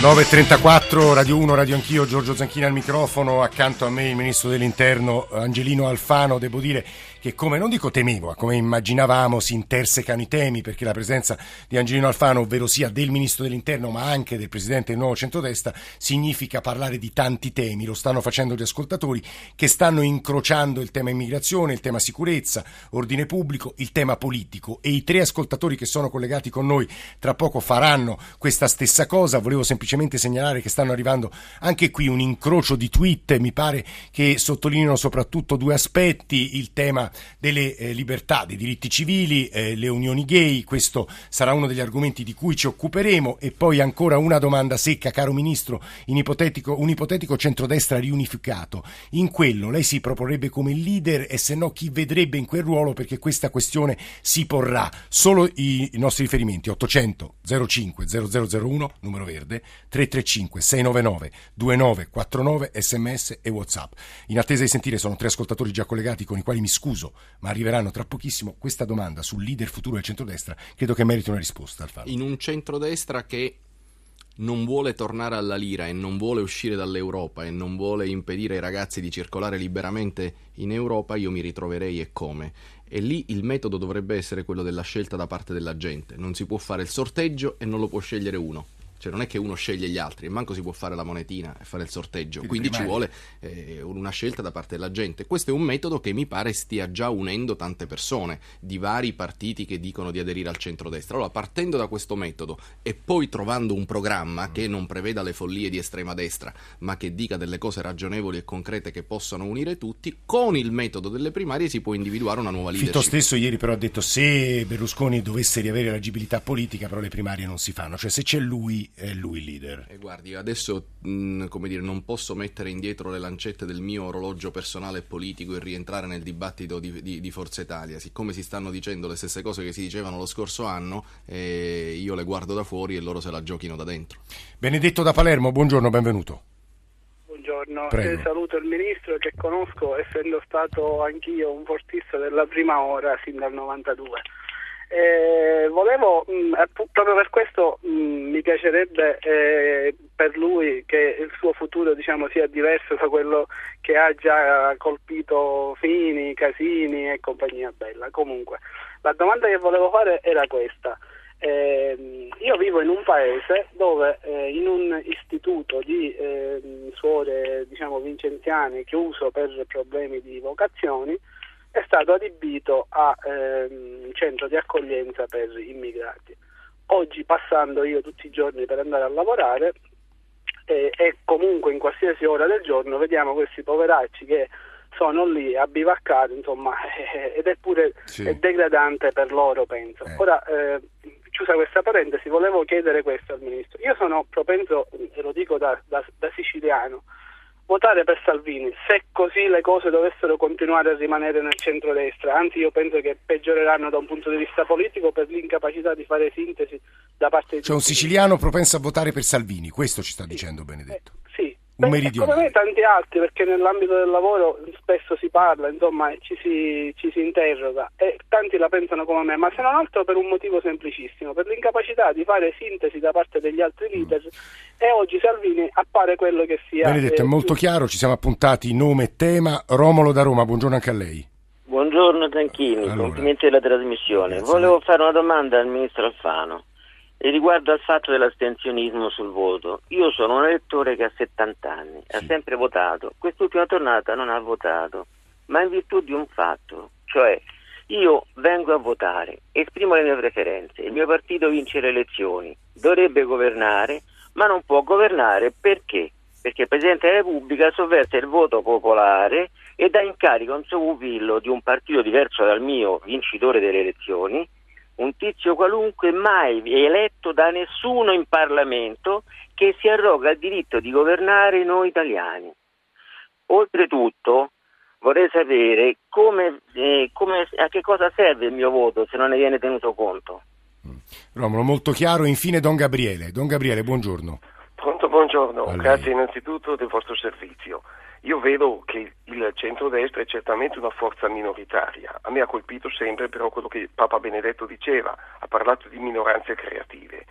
9.34, Radio 1, Radio Anch'io, Giorgio Zanchini al microfono, accanto a me il Ministro dell'Interno Angelino Alfano, devo dire che come non dico temevo, ma come immaginavamo si intersecano i temi perché la presenza di Angelino Alfano, ovvero sia del Ministro dell'Interno ma anche del Presidente del Nuovo Centrodestra, significa parlare di tanti temi, lo stanno facendo gli ascoltatori che stanno incrociando il tema immigrazione, il tema sicurezza, ordine pubblico, il tema politico. E i tre ascoltatori che sono collegati con noi tra poco faranno questa stessa cosa, volevo semplicemente segnalare che stanno arrivando anche qui un incrocio di tweet, mi pare che sottolineano soprattutto due aspetti, il tema delle eh, libertà, dei diritti civili, eh, le unioni gay, questo sarà uno degli argomenti di cui ci occuperemo e poi ancora una domanda secca, caro Ministro, in ipotetico, un ipotetico centrodestra riunificato. In quello lei si proporrebbe come leader e se no chi vedrebbe in quel ruolo perché questa questione si porrà. Solo i, i nostri riferimenti 800 05 0001 numero verde 335 699 2949 sms e whatsapp. In attesa di sentire sono tre ascoltatori già collegati con i quali mi scuso ma arriveranno tra pochissimo questa domanda sul leader futuro del centrodestra, credo che meriti una risposta. Alfano. In un centrodestra che non vuole tornare alla lira e non vuole uscire dall'Europa e non vuole impedire ai ragazzi di circolare liberamente in Europa, io mi ritroverei e come. E lì il metodo dovrebbe essere quello della scelta da parte della gente. Non si può fare il sorteggio e non lo può scegliere uno. Cioè non è che uno sceglie gli altri, e manco si può fare la monetina e fare il sorteggio. Quindi, Quindi ci vuole eh, una scelta da parte della gente. Questo è un metodo che mi pare stia già unendo tante persone di vari partiti che dicono di aderire al centrodestra. Allora, partendo da questo metodo e poi trovando un programma mm. che non preveda le follie di estrema destra, ma che dica delle cose ragionevoli e concrete che possano unire tutti, con il metodo delle primarie si può individuare una nuova leadership. Fitto stesso ieri però ha detto se Berlusconi dovesse riavere l'agibilità politica, però le primarie non si fanno. Cioè se c'è lui è lui il leader. E guardi, adesso mh, come dire, non posso mettere indietro le lancette del mio orologio personale e politico e rientrare nel dibattito di, di, di Forza Italia. Siccome si stanno dicendo le stesse cose che si dicevano lo scorso anno, eh, io le guardo da fuori e loro se la giochino da dentro. Benedetto da Palermo, buongiorno, benvenuto. Buongiorno, eh, saluto il Ministro che conosco essendo stato anch'io un fortista della prima ora sin dal 92. Eh, volevo, mh, mm, proprio per questo mh, mm, mi piacerebbe eh, per lui che il suo futuro diciamo, sia diverso da quello che ha già colpito Fini, Casini e compagnia bella. Comunque, la domanda che volevo fare era questa. Eh, io vivo in un paese dove eh, in un istituto di eh, suore diciamo, vincenziane chiuso per problemi di vocazioni è stato adibito a ehm, centro di accoglienza per immigrati. Oggi passando io tutti i giorni per andare a lavorare eh, e comunque in qualsiasi ora del giorno vediamo questi poveracci che sono lì a bivaccare, insomma, eh, ed è pure sì. è degradante per loro, penso. Eh. Ora, eh, chiusa questa parentesi, volevo chiedere questo al Ministro. Io sono propenso, e lo dico da, da, da siciliano, votare per Salvini se così le cose dovessero continuare a rimanere nel centrodestra, anzi io penso che peggioreranno da un punto di vista politico per l'incapacità di fare sintesi da parte di... C'è un siciliano propenso a votare per Salvini, questo ci sta dicendo Benedetto. Eh, meridionale. Come me tanti altri, perché nell'ambito del lavoro spesso si parla, insomma, ci si, ci si interroga e tanti la pensano come me, ma se non altro per un motivo semplicissimo, per l'incapacità di fare sintesi da parte degli altri mm. leader mm. e oggi Salvini appare quello che sia. Benedetto, eh, è molto chiaro, ci siamo appuntati nome e tema. Romolo da Roma, buongiorno anche a lei. Buongiorno Tanchini, allora. complimenti della trasmissione. Grazie. Volevo fare una domanda al Ministro Alfano. E riguardo al fatto dell'astensionismo sul voto, io sono un elettore che ha 70 anni, sì. ha sempre votato, quest'ultima tornata non ha votato, ma in virtù di un fatto, cioè io vengo a votare, esprimo le mie preferenze, il mio partito vince le elezioni, dovrebbe governare, ma non può governare perché? Perché il Presidente della Repubblica sovverte il voto popolare e dà incarico a un suo pupillo di un partito diverso dal mio, vincitore delle elezioni, un tizio qualunque mai eletto da nessuno in Parlamento che si arroga il diritto di governare noi italiani. Oltretutto vorrei sapere come, eh, come, a che cosa serve il mio voto se non ne viene tenuto conto. Mm. Romolo, molto chiaro. Infine Don Gabriele. Don Gabriele, buongiorno. Pronto, buongiorno. Grazie innanzitutto del vostro servizio. Io vedo che il centrodestra è certamente una forza minoritaria. A me ha colpito sempre però quello che Papa Benedetto diceva, ha parlato di minoranze creative,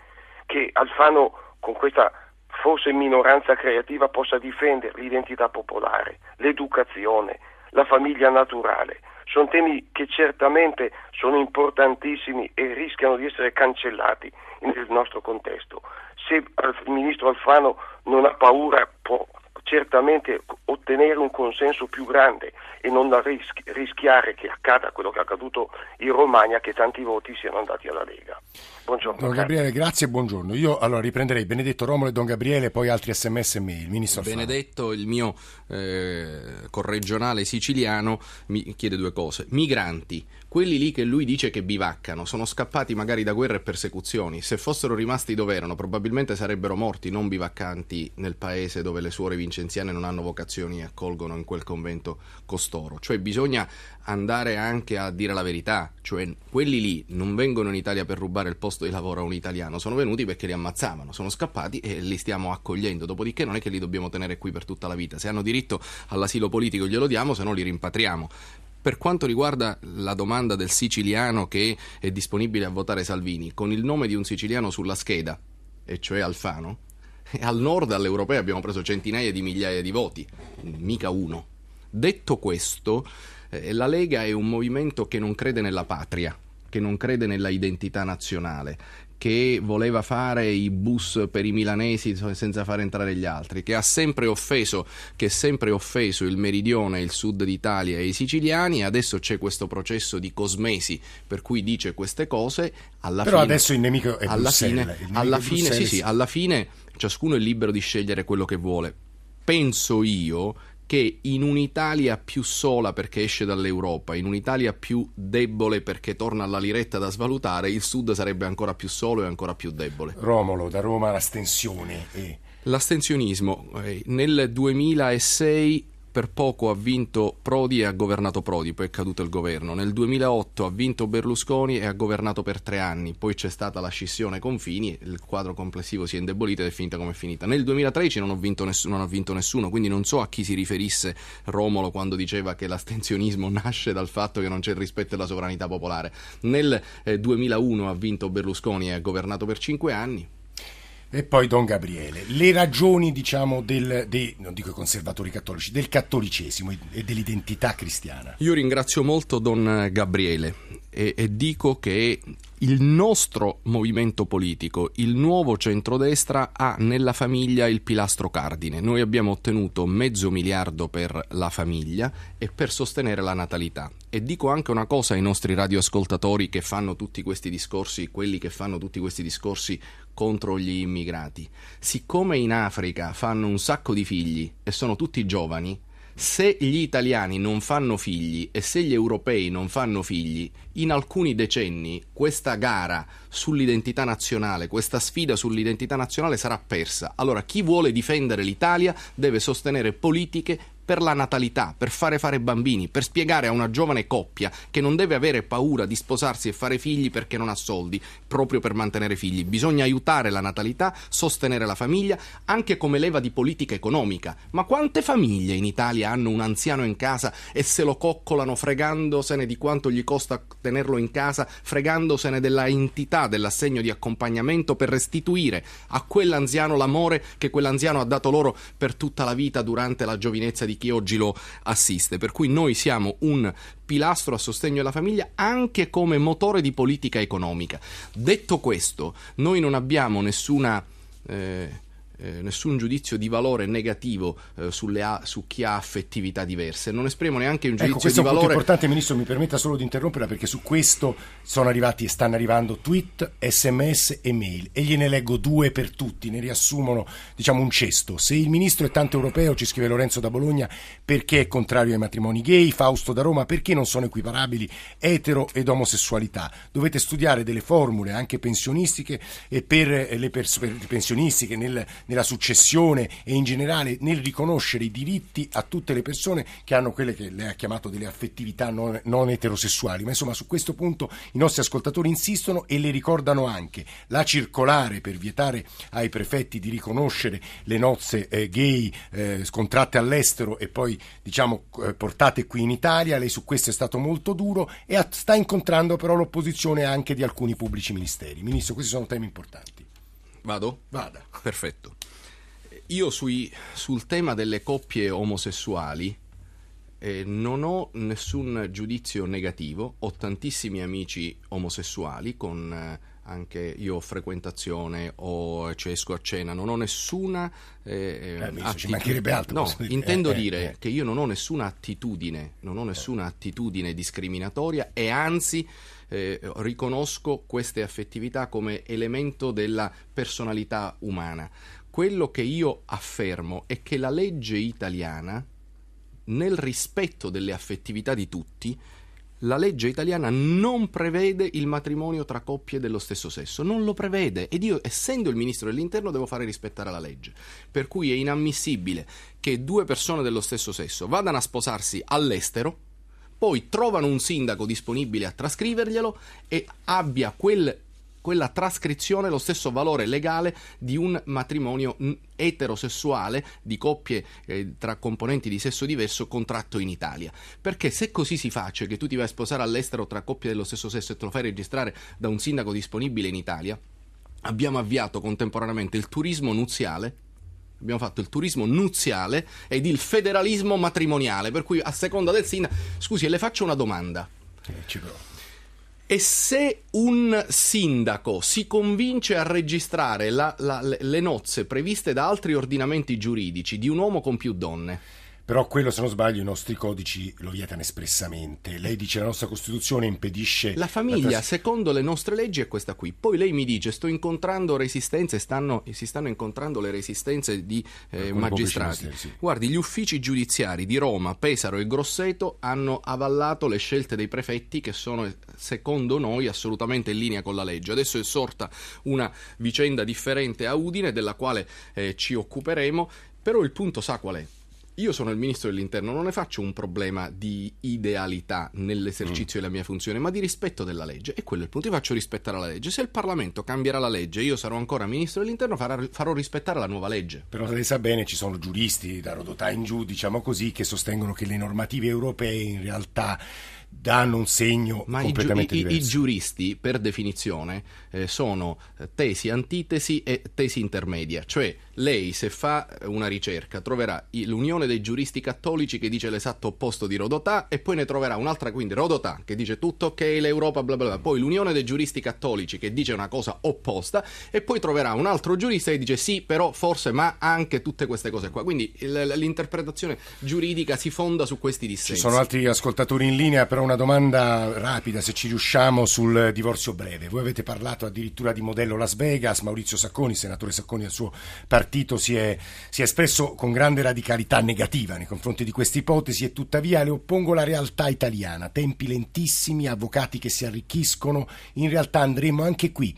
che Alfano con questa forse minoranza creativa possa difendere l'identità popolare, l'educazione, la famiglia naturale. Sono temi che certamente sono importantissimi e rischiano di essere cancellati nel nostro contesto. Se il ministro Alfano non ha paura può certamente ottenere un consenso più grande e non rischi- rischiare che accada quello che è accaduto in Romagna, che tanti voti siano andati alla Lega. Buongiorno. Don Gabriele, grazie e buongiorno. Io allora riprenderei Benedetto Romolo e Don Gabriele, poi altri sms e mail. Ministro Benedetto, il mio eh, corregionale siciliano, mi chiede due cose. Migranti, quelli lì che lui dice che bivaccano, sono scappati magari da guerre e persecuzioni. Se fossero rimasti dove erano, probabilmente sarebbero morti, non bivaccanti nel paese dove le suore vincenziane non hanno vocazioni e accolgono in quel convento costoro. Cioè bisogna andare anche a dire la verità, cioè quelli lì non vengono in Italia per rubare il posto di lavoro a un italiano, sono venuti perché li ammazzavano, sono scappati e li stiamo accogliendo, dopodiché non è che li dobbiamo tenere qui per tutta la vita, se hanno diritto all'asilo politico glielo diamo, se no li rimpatriamo. Per quanto riguarda la domanda del siciliano che è disponibile a votare Salvini, con il nome di un siciliano sulla scheda, e cioè Alfano, al nord all'europea abbiamo preso centinaia di migliaia di voti, mica uno. Detto questo, eh, la Lega è un movimento che non crede nella patria, che non crede nella identità nazionale, che voleva fare i bus per i milanesi senza far entrare gli altri, che ha sempre offeso, che ha sempre offeso il meridione, il sud d'Italia e i siciliani, adesso c'è questo processo di cosmesi per cui dice queste cose, alla Però fine, adesso il nemico è alla Bruxelles, fine, nemico alla è fine, sì, sì, alla fine ciascuno è libero di scegliere quello che vuole. Penso io che in un'Italia più sola perché esce dall'Europa, in un'Italia più debole perché torna alla liretta da svalutare, il Sud sarebbe ancora più solo e ancora più debole. Romolo, da Roma l'astensione. E... L'astensionismo. eh, Nel 2006 per poco ha vinto Prodi e ha governato Prodi, poi è caduto il governo. Nel 2008 ha vinto Berlusconi e ha governato per tre anni, poi c'è stata la scissione con Fini, il quadro complessivo si è indebolito ed è finita come è finita. Nel 2013 non, nessuno, non ha vinto nessuno, quindi non so a chi si riferisse Romolo quando diceva che l'astensionismo nasce dal fatto che non c'è il rispetto della sovranità popolare. Nel eh, 2001 ha vinto Berlusconi e ha governato per cinque anni, E poi Don Gabriele, le ragioni, diciamo, del, dei, non dico i conservatori cattolici, del cattolicesimo e dell'identità cristiana. Io ringrazio molto Don Gabriele e, e dico che il nostro movimento politico, il nuovo centrodestra, ha nella famiglia il pilastro cardine. Noi abbiamo ottenuto mezzo miliardo per la famiglia e per sostenere la natalità. E dico anche una cosa ai nostri radioascoltatori che fanno tutti questi discorsi, quelli che fanno tutti questi discorsi contro gli immigrati. Siccome in Africa fanno un sacco di figli e sono tutti giovani, se gli italiani non fanno figli e se gli europei non fanno figli, in alcuni decenni questa gara sull'identità nazionale, questa sfida sull'identità nazionale sarà persa. Allora chi vuole difendere l'Italia deve sostenere politiche per la natalità, per fare fare bambini, per spiegare a una giovane coppia che non deve avere paura di sposarsi e fare figli perché non ha soldi, proprio per mantenere figli. Bisogna aiutare la natalità, sostenere la famiglia, anche come leva di politica economica. Ma quante famiglie in Italia hanno un anziano in casa e se lo coccolano fregandosene di quanto gli costa tenerlo in casa, fregandosene della entità dell'assegno di accompagnamento per restituire a quell'anziano l'amore che quell'anziano ha dato loro per tutta la vita durante la giovinezza di chi oggi lo assiste. Per cui noi siamo un pilastro a sostegno della famiglia anche come motore di politica economica. Detto questo, noi non abbiamo nessuna. Eh, eh, nessun giudizio di valore negativo eh, sulle, su chi ha affettività diverse. Non esprimo neanche un giudizio ecco, questo di è valore. punto importante, Ministro, mi permetta solo di interromperla perché su questo sono arrivati e stanno arrivando tweet, sms e mail e gliene leggo due per tutti, ne riassumono diciamo un cesto. Se il Ministro è tanto europeo, ci scrive Lorenzo da Bologna, perché è contrario ai matrimoni gay, Fausto da Roma, perché non sono equiparabili etero ed omosessualità. Dovete studiare delle formule anche pensionistiche e per le pers- per pensionistiche nel nella successione e in generale nel riconoscere i diritti a tutte le persone che hanno quelle che lei ha chiamato delle affettività non, non eterosessuali. Ma insomma su questo punto i nostri ascoltatori insistono e le ricordano anche la circolare per vietare ai prefetti di riconoscere le nozze eh, gay eh, contratte all'estero e poi diciamo eh, portate qui in Italia. Lei su questo è stato molto duro e sta incontrando però l'opposizione anche di alcuni pubblici ministeri. Ministro, questi sono temi importanti. Vado? Vada. Perfetto. Io sui, sul tema delle coppie omosessuali eh, non ho nessun giudizio negativo, ho tantissimi amici omosessuali con eh, anche io ho frequentazione o cioè esco a cena, non ho nessuna eh, eh, ci mancherebbe altro. No, intendo eh, eh, dire che io non ho nessuna attitudine, non ho nessuna attitudine discriminatoria e anzi eh, riconosco queste affettività come elemento della personalità umana. Quello che io affermo è che la legge italiana, nel rispetto delle affettività di tutti, la legge italiana non prevede il matrimonio tra coppie dello stesso sesso, non lo prevede. Ed io essendo il ministro dell'interno devo fare rispettare la legge, per cui è inammissibile che due persone dello stesso sesso vadano a sposarsi all'estero, poi trovano un sindaco disponibile a trascriverglielo e abbia quel quella trascrizione lo stesso valore legale di un matrimonio eterosessuale di coppie eh, tra componenti di sesso diverso contratto in Italia. Perché se così si fa, cioè che tu ti vai a sposare all'estero tra coppie dello stesso sesso e te lo fai registrare da un sindaco disponibile in Italia, abbiamo avviato contemporaneamente il turismo nuziale abbiamo fatto il turismo nuziale ed il federalismo matrimoniale, per cui a seconda del sindaco... Scusi, le faccio una domanda. Eh, ci provo. E se un sindaco si convince a registrare la, la, le nozze previste da altri ordinamenti giuridici di un uomo con più donne, però quello, se non sbaglio, i nostri codici lo vietano espressamente. Lei dice che la nostra Costituzione impedisce... La famiglia, la tras- secondo le nostre leggi, è questa qui. Poi lei mi dice, sto incontrando resistenze, stanno, si stanno incontrando le resistenze di eh, magistrati. Sì. Guardi, gli uffici giudiziari di Roma, Pesaro e Grosseto hanno avallato le scelte dei prefetti che sono, secondo noi, assolutamente in linea con la legge. Adesso è sorta una vicenda differente a Udine, della quale eh, ci occuperemo, però il punto sa qual è? Io sono il ministro dell'interno, non ne faccio un problema di idealità nell'esercizio mm. della mia funzione, ma di rispetto della legge. E quello è il punto. Io faccio rispettare la legge. Se il Parlamento cambierà la legge, io sarò ancora ministro dell'interno, farà, farò rispettare la nuova legge. Però lei sa bene, ci sono giuristi da Rodotà in giù, diciamo così, che sostengono che le normative europee in realtà danno un segno Ma completamente i, diverso. I, giuristi, per definizione, eh, sono tesi, antitesi e tesi intermedia. Cioè, lei, se fa una ricerca, troverà l'Unione dei giuristi cattolici che dice l'esatto opposto di Rodotà e poi ne troverà un'altra, quindi Rodotà, che dice tutto ok, l'Europa, bla bla bla. Poi l'Unione dei giuristi cattolici che dice una cosa opposta e poi troverà un altro giurista che dice sì, però forse, ma anche tutte queste cose qua. Quindi l'interpretazione giuridica si fonda su questi dissensi. Ci sono altri ascoltatori in linea, però una domanda rapida, se ci riusciamo, sul divorzio breve. Voi avete parlato addirittura di modello Las Vegas, Maurizio Sacconi, senatore Sacconi del suo partito, si è, si è espresso con grande radicalità negativa nei confronti di questa ipotesi e tuttavia le oppongo la realtà italiana, tempi lentissimi, avvocati che si arricchiscono, in realtà andremo anche qui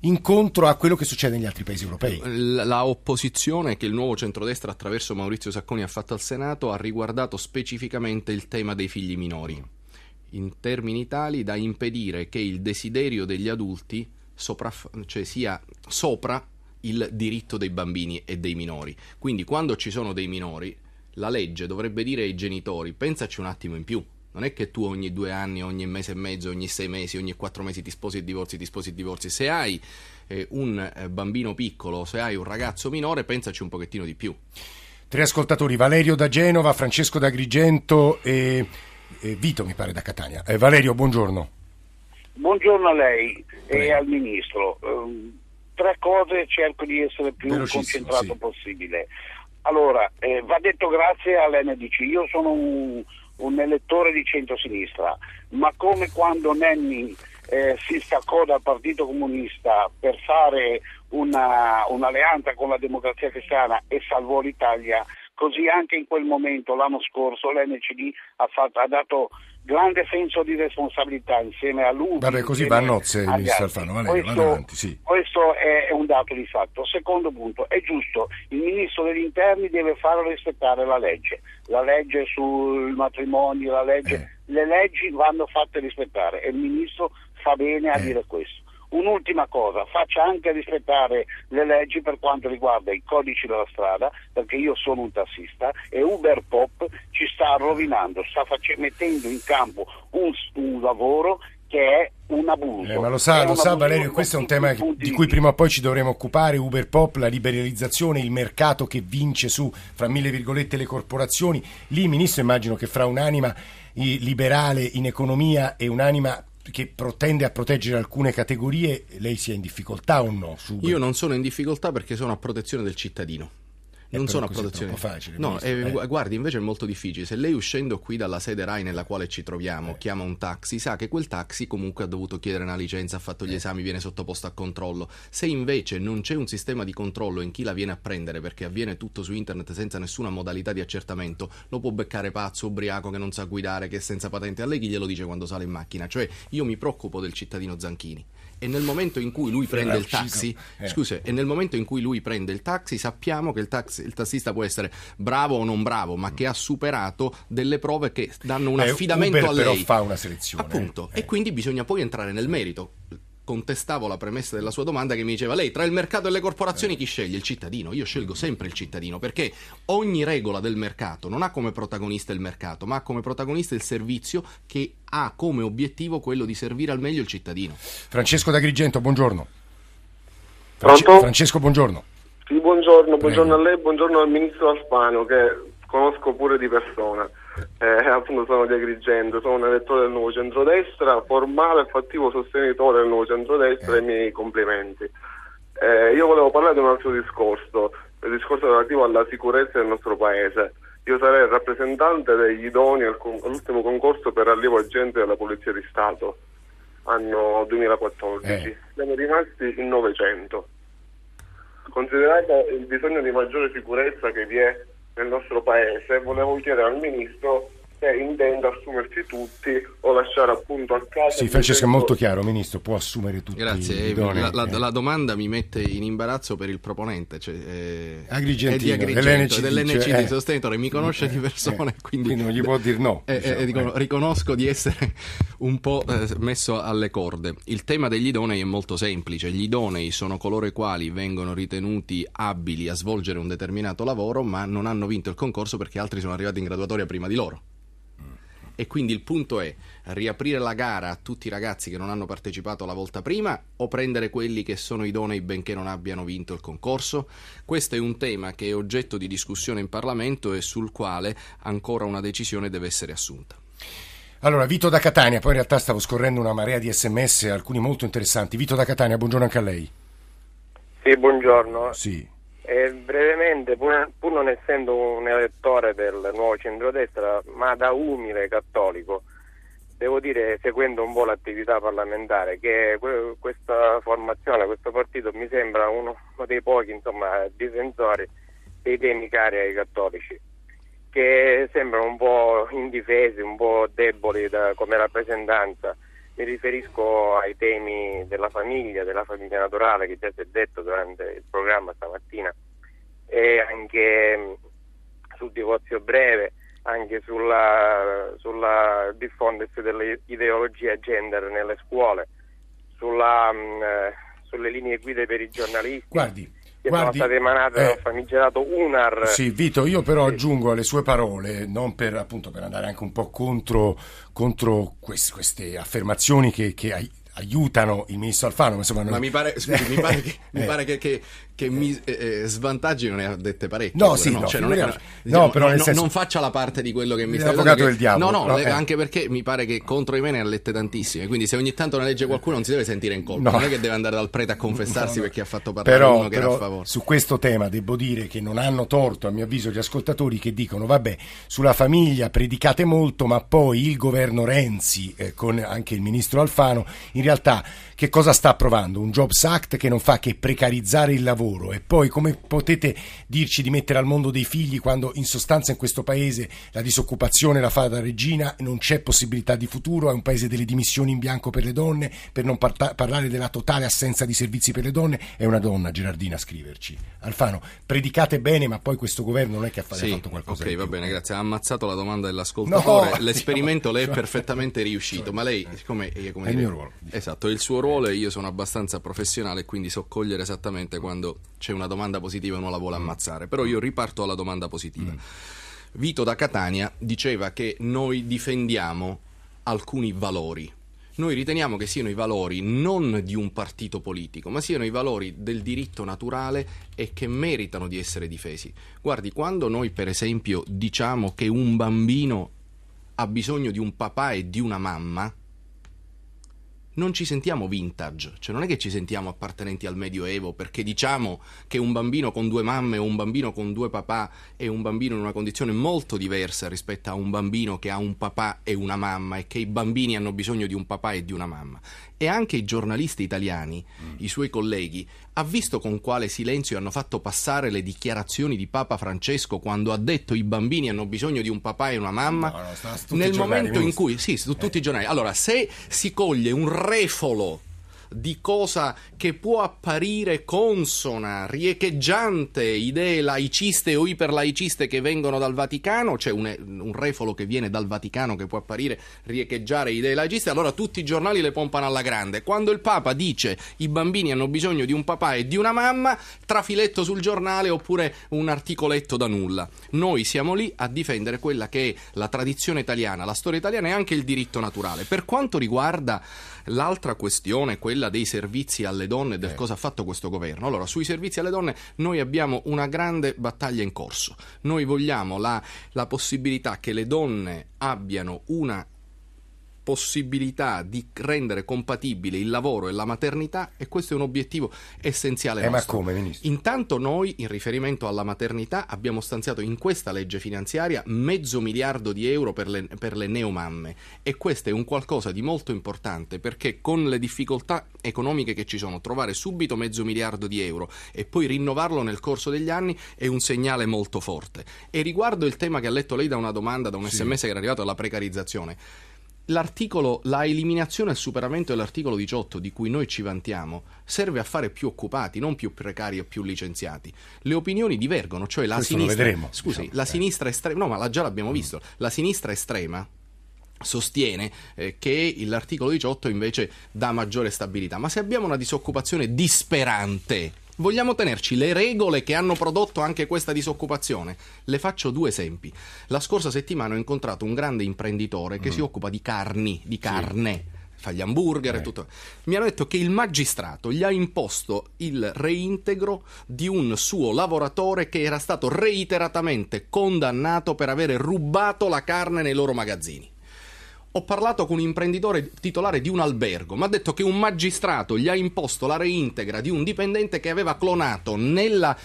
incontro a quello che succede negli altri paesi europei. La opposizione che il nuovo centrodestra attraverso Maurizio Sacconi ha fatto al Senato ha riguardato specificamente il tema dei figli minori in termini tali da impedire che il desiderio degli adulti sopraff- cioè sia sopra il diritto dei bambini e dei minori. Quindi quando ci sono dei minori, la legge dovrebbe dire ai genitori pensaci un attimo in più. Non è che tu ogni due anni, ogni mese e mezzo, ogni sei mesi, ogni quattro mesi ti sposi e divorzi, ti sposi e divorzi. Se hai eh, un eh, bambino piccolo, se hai un ragazzo minore, pensaci un pochettino di più. Tre ascoltatori, Valerio da Genova, Francesco da Agrigento e Vito mi pare da Catania. Eh, Valerio, buongiorno. Buongiorno a lei e al Ministro. Um, tre cose, cerco di essere più concentrato sì. possibile. Allora, eh, va detto grazie all'NDC, io sono un, un elettore di centrosinistra, ma come quando Nenni eh, si staccò dal Partito Comunista per fare una, un'alleanza con la democrazia cristiana e salvò l'Italia, Così anche in quel momento, l'anno scorso, l'NCD ha, fatto, ha dato grande senso di responsabilità insieme a lui. Vabbè, così va a nozze ministro Alfano. Questo, avanti, sì. questo questo è, un dato di fatto. Secondo punto, è giusto, il ministro degli interni deve far rispettare la legge, la legge sul matrimonio, la legge, eh. le leggi vanno fatte rispettare e il ministro fa bene a eh. dire questo. Un'ultima cosa, faccia anche rispettare le leggi per quanto riguarda i codici della strada, perché io sono un tassista e Uber Pop ci sta rovinando, sta face- mettendo in campo un, un lavoro che è un abuso. Eh, ma lo sa, lo sa Valerio, questo è un tema di cui prima o poi ci dovremo occupare, Uber Pop, la liberalizzazione, il mercato che vince su, fra mille virgolette, le corporazioni. Lì, Ministro, immagino che fra un'anima liberale in economia e un'anima che protende a proteggere alcune categorie, lei sia in difficoltà o no? Io non sono in difficoltà perché sono a protezione del cittadino non sono a protezione. facile. No, eh, eh. guardi, invece è molto difficile. Se lei uscendo qui dalla sede RAI nella quale ci troviamo eh. chiama un taxi, sa che quel taxi comunque ha dovuto chiedere una licenza, ha fatto gli eh. esami, viene sottoposto a controllo. Se invece non c'è un sistema di controllo in chi la viene a prendere perché avviene tutto su internet senza nessuna modalità di accertamento, lo può beccare pazzo, ubriaco che non sa guidare, che è senza patente. A lei chi glielo dice quando sale in macchina? Cioè, io mi preoccupo del cittadino Zanchini e nel momento in cui lui prende il taxi, eh. scusa, e nel momento in cui lui prende il taxi sappiamo che il, taxi, il tassista può essere bravo o non bravo, ma che ha superato delle prove che danno un eh, affidamento Uber a lei. però fa una selezione. Appunto, eh. e quindi bisogna poi entrare nel merito contestavo la premessa della sua domanda che mi diceva lei tra il mercato e le corporazioni chi sceglie? Il cittadino. Io scelgo sempre il cittadino perché ogni regola del mercato non ha come protagonista il mercato, ma ha come protagonista il servizio che ha come obiettivo quello di servire al meglio il cittadino. Francesco D'Agrigento, buongiorno. Pronto? Francesco, buongiorno. Sì, buongiorno, buongiorno a lei, buongiorno al ministro Alfano che conosco pure di persona eh, appunto sono di Agrigento, sono un elettore del nuovo centrodestra, formale e fattivo sostenitore del nuovo centrodestra eh. e i miei complimenti. Eh, io volevo parlare di un altro discorso, il discorso relativo alla sicurezza del nostro paese. Io sarei il rappresentante degli idoni all'ultimo concorso per allievo agente della Polizia di Stato, anno 2014. Eh. Siamo rimasti in 900. Considerato il bisogno di maggiore sicurezza che vi è nel nostro paese, volevo chiedere al Ministro se intende assumersi tutti o lasciare appunto a casa. Sì, Francesco, è molto chiaro, Ministro, può assumere tutti. Grazie, la, la, la, domanda mi mette in imbarazzo per il proponente, cioè, eh, Agrigentino, è di Agrigento, dell'NC cioè, di sostenitore, mi conosce eh, di persone, eh, quindi, quindi, non gli può dire no. Eh, eh diciamo, dico, eh. riconosco di essere un po' messo alle corde. Il tema degli idonei è molto semplice, gli idonei sono coloro i quali vengono ritenuti abili a svolgere un determinato lavoro, ma non hanno vinto il concorso perché altri sono arrivati in graduatoria prima di loro. E quindi il punto è riaprire la gara a tutti i ragazzi che non hanno partecipato la volta prima o prendere quelli che sono idonei benché non abbiano vinto il concorso? Questo è un tema che è oggetto di discussione in Parlamento e sul quale ancora una decisione deve essere assunta. Allora, Vito da Catania, poi in realtà stavo scorrendo una marea di sms, alcuni molto interessanti. Vito da Catania, buongiorno anche a lei. Sì, buongiorno. Sì. Eh, brevemente, pur, pur, non essendo un elettore del nuovo centrodestra, ma da umile cattolico, devo dire, seguendo un po' l'attività parlamentare, che questa formazione, questo partito mi sembra uno dei pochi insomma, difensori dei temi cari ai cattolici, che sembrano un po' indifesi, un po' deboli da, come rappresentanza. Mi riferisco ai temi della famiglia, della famiglia naturale che già si è detto durante il programma stamattina e anche mm, sul divorzio breve, anche sulla, sulla diffondersi dell'ideologia gender nelle scuole, sulla, mh, mm, eh, sulle linee guida per i giornalisti. Guardi, che Guardi, sono state emanate eh, dal famigerato UNAR. Sì, Vito, io però aggiungo alle sue parole, non per, appunto, per andare anche un po' contro, contro queste, queste affermazioni che, che aiutano il ministro Alfano. Ma, insomma, non... ma mi pare, scusi, mi pare che, mi pare che, che, che mi, eh, eh svantaggi non ne ha dette parecchie. No, sì, no, cioè, non, è, no, diciamo, però no, senso... non faccia la parte di quello che mi sta dicendo. del diavolo. No, no, le, eh. anche perché mi pare che contro di me ne ha lette tantissime. Quindi se ogni tanto ne legge qualcuno non si deve sentire in colpa. Non è che deve andare dal prete a confessarsi perché ha fatto parlare però, uno che però, era a favore. Su questo tema devo dire che non hanno torto, a mio avviso, gli ascoltatori che dicono vabbè, sulla famiglia predicate molto, ma poi il governo Renzi, eh, con anche il ministro Alfano, in realtà realtà che cosa sta approvando? Un Jobs Act che non fa che precarizzare il lavoro e poi come potete dirci di mettere al mondo dei figli quando in sostanza in questo paese la disoccupazione la fa da regina, non c'è possibilità di futuro, è un paese delle dimissioni in bianco per le donne, per non parta- parlare della totale assenza di servizi per le donne, è una donna Gerardina a scriverci. Alfano, predicate bene ma poi questo governo non è che ha sì, fatto qualcosa Ok, va bene, grazie. Ha ammazzato la domanda dell'ascoltatore. No, L'esperimento le è perfettamente riuscito, ma lei, siccome è, come è dire, il mio ruolo. Esatto, il suo ruolo ruolo e io sono abbastanza professionale quindi so cogliere esattamente quando c'è una domanda positiva e uno la vuole mm. ammazzare. Però io riparto alla domanda positiva. Mm. Vito da Catania diceva che noi difendiamo alcuni valori. Noi riteniamo che siano i valori non di un partito politico, ma siano i valori del diritto naturale e che meritano di essere difesi. Guardi, quando noi per esempio diciamo che un bambino ha bisogno di un papà e di una mamma, non ci sentiamo vintage, cioè non è che ci sentiamo appartenenti al Medioevo perché diciamo che un bambino con due mamme o un bambino con due papà è un bambino in una condizione molto diversa rispetto a un bambino che ha un papà e una mamma e che i bambini hanno bisogno di un papà e di una mamma e anche i giornalisti italiani, mm. i suoi colleghi, ha visto con quale silenzio hanno fatto passare le dichiarazioni di Papa Francesco quando ha detto i bambini hanno bisogno di un papà e una mamma? No, no, nel momento in cui, sì, su tutti eh. i giornali. Allora, se si coglie un refolo di cosa che può apparire consona, riecheggiante, idee laiciste o iperlaiciste che vengono dal Vaticano, c'è un, un, refolo che viene dal Vaticano che può apparire riecheggiare idee laiciste, allora tutti i giornali le pompano alla grande. Quando il Papa dice i bambini hanno bisogno di un papà e di una mamma, trafiletto sul giornale oppure un articoletto da nulla. Noi siamo lì a difendere quella che è la tradizione italiana, la storia italiana e anche il diritto naturale. Per quanto riguarda L'altra questione, quella dei servizi alle donne e del eh. cosa ha fatto questo governo. Allora, sui servizi alle donne noi abbiamo una grande battaglia in corso. Noi vogliamo la, la possibilità che le donne abbiano una possibilità di rendere compatibile il lavoro e la maternità e questo è un obiettivo essenziale eh. Ma come, Ministro? Intanto noi, in riferimento alla maternità, abbiamo stanziato in questa legge finanziaria mezzo miliardo di euro per le, per le neomamme e questo è un qualcosa di molto importante perché con le difficoltà economiche che ci sono, trovare subito mezzo miliardo di euro e poi rinnovarlo nel corso degli anni è un segnale molto forte. E riguardo il tema che ha letto lei da una domanda, da un sì. sms che era arrivato alla precarizzazione, l'articolo, la eliminazione e il superamento dell'articolo 18 di cui noi ci vantiamo serve a fare più occupati, non più precari o più licenziati. Le opinioni divergono, cioè la Questo sinistra... Vedremo, scusi, diciamo. la sinistra estrema... No, ma già l'abbiamo mm. visto. La sinistra estrema sostiene eh, che l'articolo 18 invece dà maggiore stabilità. Ma se abbiamo una disoccupazione disperante Vogliamo tenerci le regole che hanno prodotto anche questa disoccupazione? Le faccio due esempi. La scorsa settimana ho incontrato un grande imprenditore che mm. si occupa di carni, di carne. Sì fa gli hamburger eh. e tutto. Mi hanno detto che il magistrato gli ha imposto il reintegro di un suo lavoratore che era stato reiteratamente condannato per aver rubato la carne nei loro magazzini ho parlato con un imprenditore titolare di un albergo, mi ha detto che un magistrato gli ha imposto la reintegra di un dipendente che aveva clonato nella,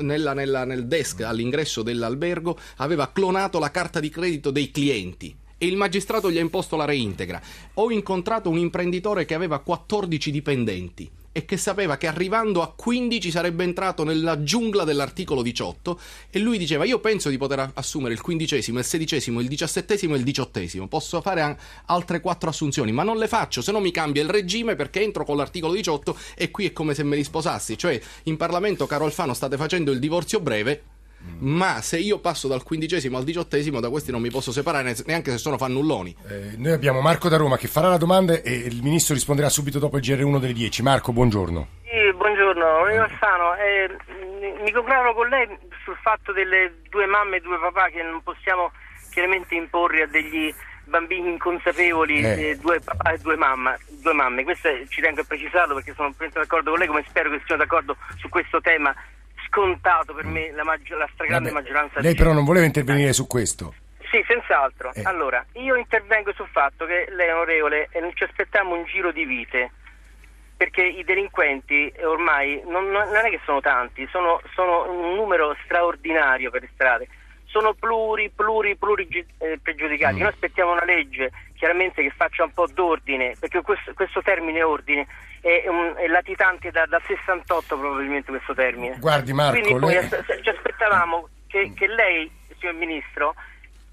nella, nella, nel desk all'ingresso dell'albergo, aveva clonato la carta di credito dei clienti. E il magistrato gli ha imposto la reintegra. Ho incontrato un imprenditore che aveva 14 dipendenti e che sapeva che arrivando a 15 sarebbe entrato nella giungla dell'articolo 18 e lui diceva io penso di poter assumere il quindicesimo, il sedicesimo, il diciassettesimo e il diciottesimo, posso fare altre quattro assunzioni, ma non le faccio, se no mi cambia il regime perché entro con l'articolo 18 e qui è come se me li sposassi, cioè in Parlamento caro Alfano state facendo il divorzio breve, ma se io passo dal quindicesimo al diciottesimo da questi non mi posso separare neanche se sono fannulloni. Eh, noi abbiamo Marco da Roma che farà la domanda e il ministro risponderà subito dopo il GR1 delle 10. Marco, buongiorno. Sì, buongiorno, io Alfano, eh, mi congratulo con lei sul fatto delle due mamme e due papà che non possiamo chiaramente imporre a degli bambini inconsapevoli, eh. Eh, due papà e due, mamma, due mamme. Questo ci tengo a precisarlo perché sono d'accordo con lei, come spero che siano d'accordo su questo tema scontato per me la, maggi- la stragrande Vabbè, maggioranza. Lei però non voleva intervenire su questo. Sì, senz'altro. Eh. Allora, io intervengo sul fatto che lei, onorevole, non ci aspettiamo un giro di vite, perché i delinquenti ormai non, non è che sono tanti, sono, sono un numero straordinario per le strade. sono pluri, pluri, pluri eh, pregiudicati. Mm. Noi aspettiamo una legge chiaramente che faccia un po' d'ordine, perché questo, questo termine ordine è, un, è latitante da, da, 68 probabilmente questo termine. Guardi Marco, Quindi poi lei... ci aspettavamo che, che lei, signor Ministro,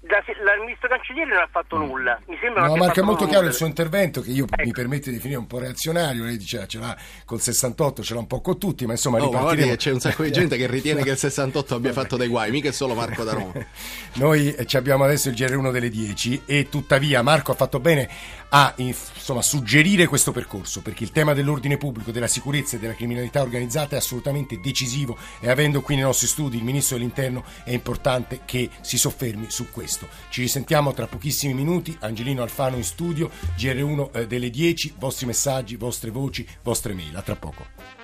il ministro Cancellieri non ha fatto mm. nulla. Mi sembra no, Marco, è molto chiaro il suo intervento che io ecco. mi permette di definire un po' reazionario. Lei dice ce l'ha col 68, ce l'ha un po' con tutti, ma insomma no, ripartiremo... c'è un sacco di gente che ritiene che il 68 abbia fatto dei guai, mica è solo Marco da Roma. Noi eh, abbiamo adesso il GR1 delle 10 e tuttavia Marco ha fatto bene a insomma, suggerire questo percorso perché il tema dell'ordine pubblico, della sicurezza e della criminalità organizzata è assolutamente decisivo e avendo qui nei nostri studi il Ministro dell'Interno è importante che si soffermi su questo. Ci risentiamo tra pochissimi minuti, Angelino Alfano in studio, GR1 eh, delle 10, vostri messaggi, vostre voci, vostre mail. A tra poco.